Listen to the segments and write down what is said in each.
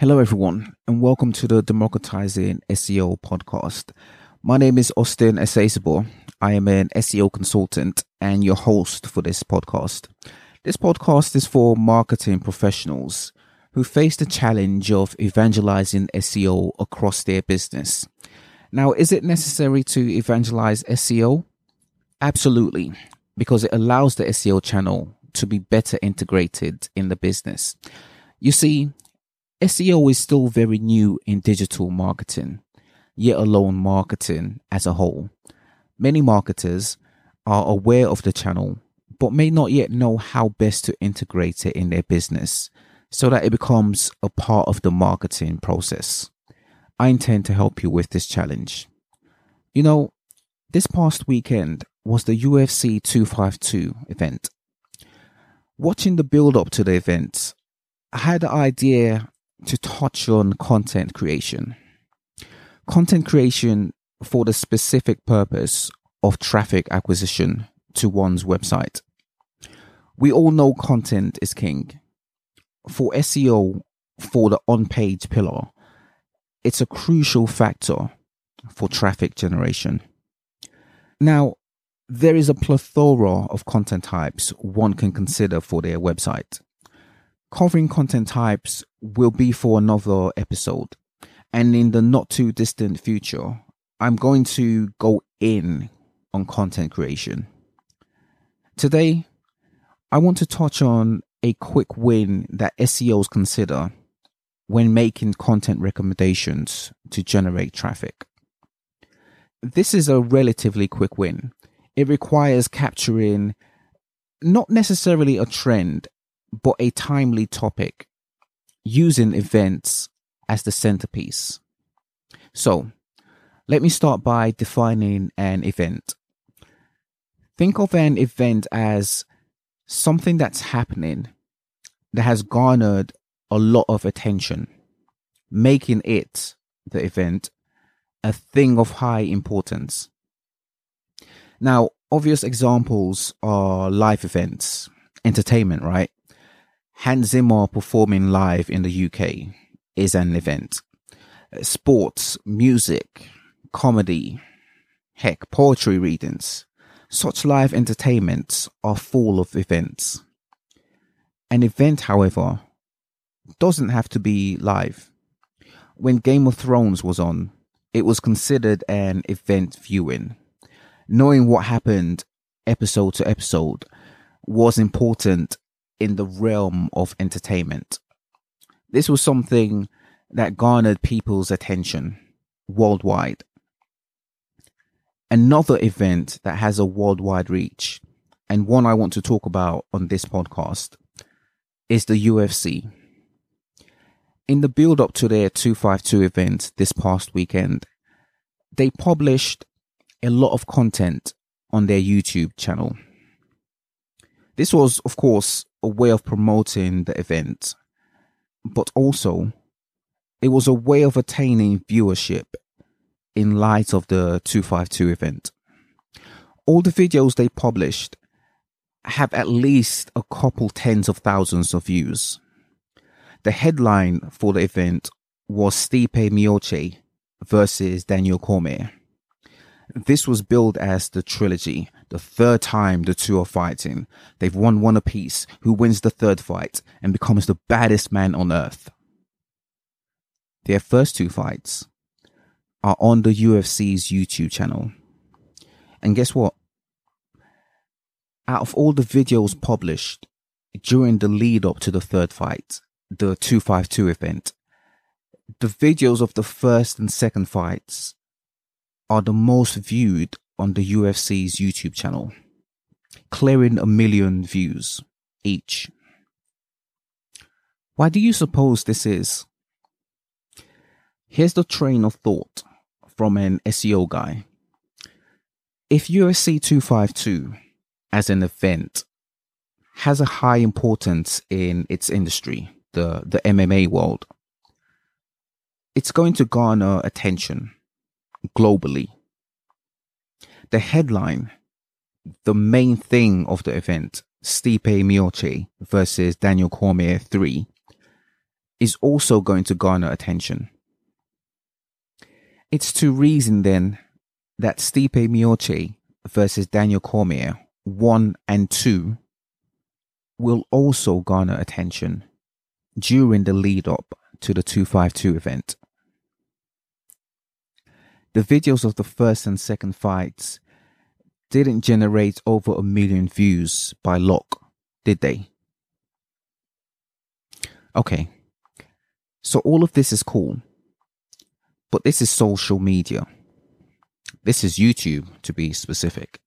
Hello, everyone, and welcome to the Democratizing SEO podcast. My name is Austin Esazabo. I am an SEO consultant and your host for this podcast. This podcast is for marketing professionals who face the challenge of evangelizing SEO across their business. Now, is it necessary to evangelize SEO? Absolutely, because it allows the SEO channel to be better integrated in the business. You see, SEO is still very new in digital marketing, yet alone marketing as a whole. Many marketers are aware of the channel, but may not yet know how best to integrate it in their business so that it becomes a part of the marketing process. I intend to help you with this challenge. You know, this past weekend was the UFC 252 event. Watching the build up to the event, I had the idea to touch on content creation. Content creation for the specific purpose of traffic acquisition to one's website. We all know content is king. For SEO, for the on page pillar, it's a crucial factor for traffic generation. Now, there is a plethora of content types one can consider for their website covering content types will be for another episode. And in the not too distant future, I'm going to go in on content creation. Today, I want to touch on a quick win that SEOs consider when making content recommendations to generate traffic. This is a relatively quick win. It requires capturing not necessarily a trend but a timely topic using events as the centerpiece. So, let me start by defining an event. Think of an event as something that's happening that has garnered a lot of attention, making it, the event, a thing of high importance. Now, obvious examples are live events, entertainment, right? Hans Zimmer performing live in the UK is an event. Sports, music, comedy, heck, poetry readings. Such live entertainments are full of events. An event, however, doesn't have to be live. When Game of Thrones was on, it was considered an event viewing. Knowing what happened episode to episode was important in the realm of entertainment. This was something that garnered people's attention worldwide. Another event that has a worldwide reach, and one I want to talk about on this podcast, is the UFC. In the build up to their 252 event this past weekend, they published a lot of content on their YouTube channel. This was, of course, a way of promoting the event, but also it was a way of attaining viewership in light of the 252 event. All the videos they published have at least a couple tens of thousands of views. The headline for the event was Stipe Miocic versus Daniel Cormier. This was billed as the trilogy, the third time the two are fighting. They've won one apiece. Who wins the third fight and becomes the baddest man on earth? Their first two fights are on the UFC's YouTube channel. And guess what? Out of all the videos published during the lead up to the third fight, the 252 event, the videos of the first and second fights are the most viewed on the UFC's YouTube channel, clearing a million views each. Why do you suppose this is? Here's the train of thought from an SEO guy. If UFC 252 as an event has a high importance in its industry, the, the MMA world, it's going to garner attention globally. The headline, the main thing of the event, Stipe Miocic versus Daniel Cormier 3, is also going to garner attention. It's to reason then that Stipe Miocic versus Daniel Cormier 1 and 2 will also garner attention during the lead up to the 252 event. The videos of the first and second fights didn't generate over a million views by lock, did they? Okay, so all of this is cool, but this is social media. This is YouTube to be specific.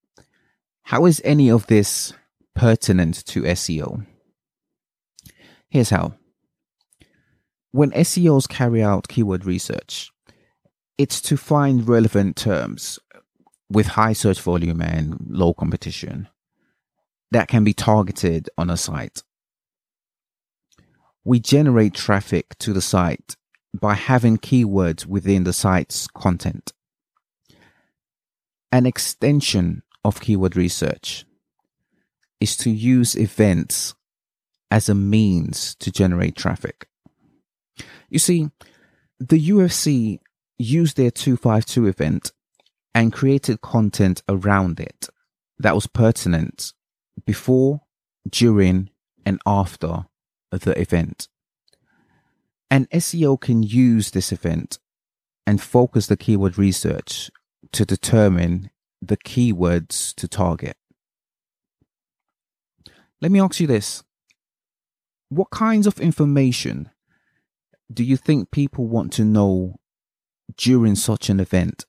How is any of this pertinent to SEO? Here's how. When SEOs carry out keyword research, it's to find relevant terms with high search volume and low competition that can be targeted on a site. We generate traffic to the site by having keywords within the site's content. An extension of keyword research is to use events as a means to generate traffic. You see, the UFC used their 252 event and created content around it that was pertinent before, during, and after the event. An SEO can use this event and focus the keyword research to determine the keywords to target. Let me ask you this. What kinds of information do you think people want to know during such an event?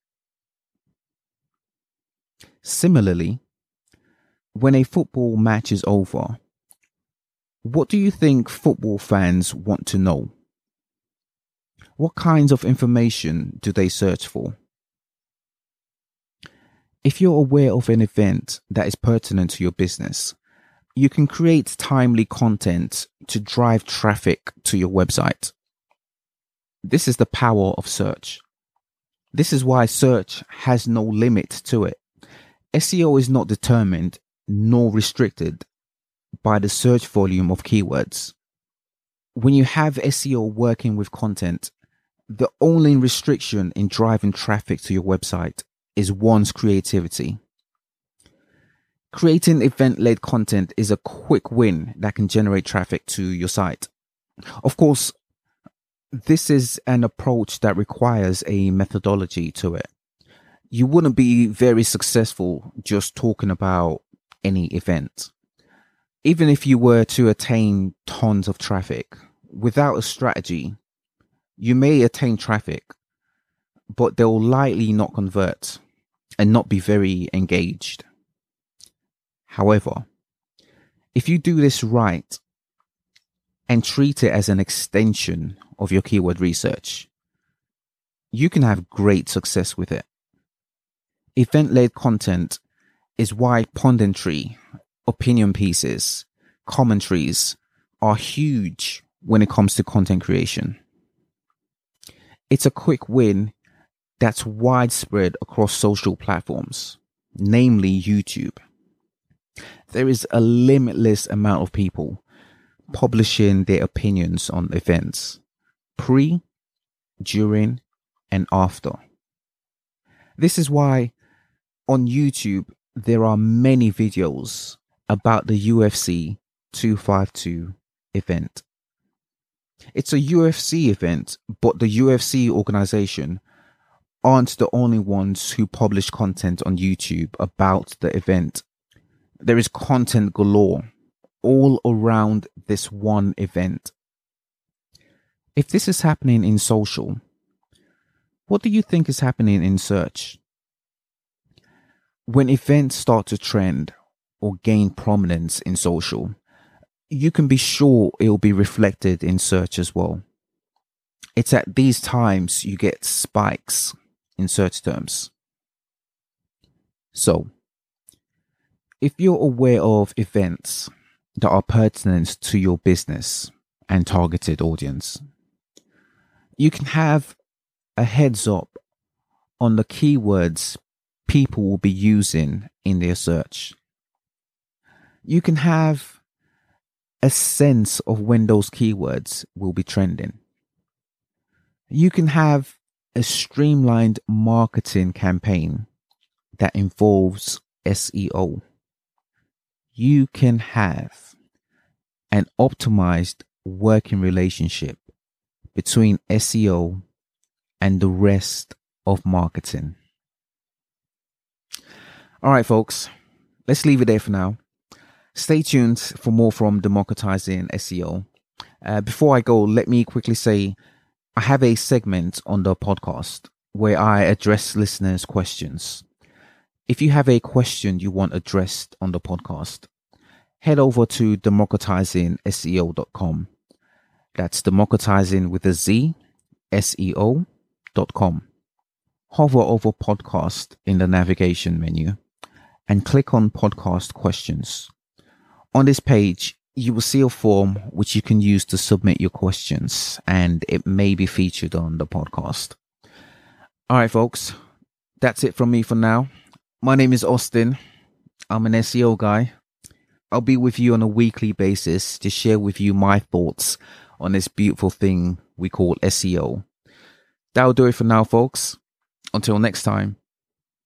Similarly, when a football match is over, what do you think football fans want to know? What kinds of information do they search for? If you're aware of an event that is pertinent to your business, you can create timely content to drive traffic to your website. This is the power of search. This is why search has no limit to it. SEO is not determined nor restricted by the search volume of keywords. When you have SEO working with content, the only restriction in driving traffic to your website is one's creativity. Creating event led content is a quick win that can generate traffic to your site. Of course, this is an approach that requires a methodology to it. You wouldn't be very successful just talking about any event. Even if you were to attain tons of traffic without a strategy, you may attain traffic, but they'll likely not convert and not be very engaged. However, if you do this right and treat it as an extension of your keyword research, you can have great success with it. Event led content is why punditry, opinion pieces, commentaries are huge when it comes to content creation. It's a quick win that's widespread across social platforms, namely YouTube. There is a limitless amount of people publishing their opinions on events pre, during, and after. This is why on YouTube there are many videos about the UFC 252 event. It's a UFC event, but the UFC organization aren't the only ones who publish content on YouTube about the event. There is content galore all around this one event. If this is happening in social, what do you think is happening in search? When events start to trend or gain prominence in social, you can be sure it will be reflected in search as well. It's at these times you get spikes in search terms. So, if you're aware of events that are pertinent to your business and targeted audience, you can have a heads up on the keywords people will be using in their search. You can have a sense of when those keywords will be trending. You can have a streamlined marketing campaign that involves SEO. You can have an optimized working relationship between SEO and the rest of marketing. All right, folks, let's leave it there for now. Stay tuned for more from Democratizing SEO. Uh, before I go, let me quickly say I have a segment on the podcast where I address listeners' questions. If you have a question you want addressed on the podcast, head over to democratizingseo.com. That's democratizing with a Z, SEO.com. Hover over podcast in the navigation menu and click on podcast questions. On this page, you will see a form which you can use to submit your questions and it may be featured on the podcast. All right, folks, that's it from me for now. My name is Austin. I'm an SEO guy. I'll be with you on a weekly basis to share with you my thoughts on this beautiful thing we call SEO. That'll do it for now, folks. Until next time,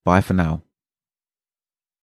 bye for now.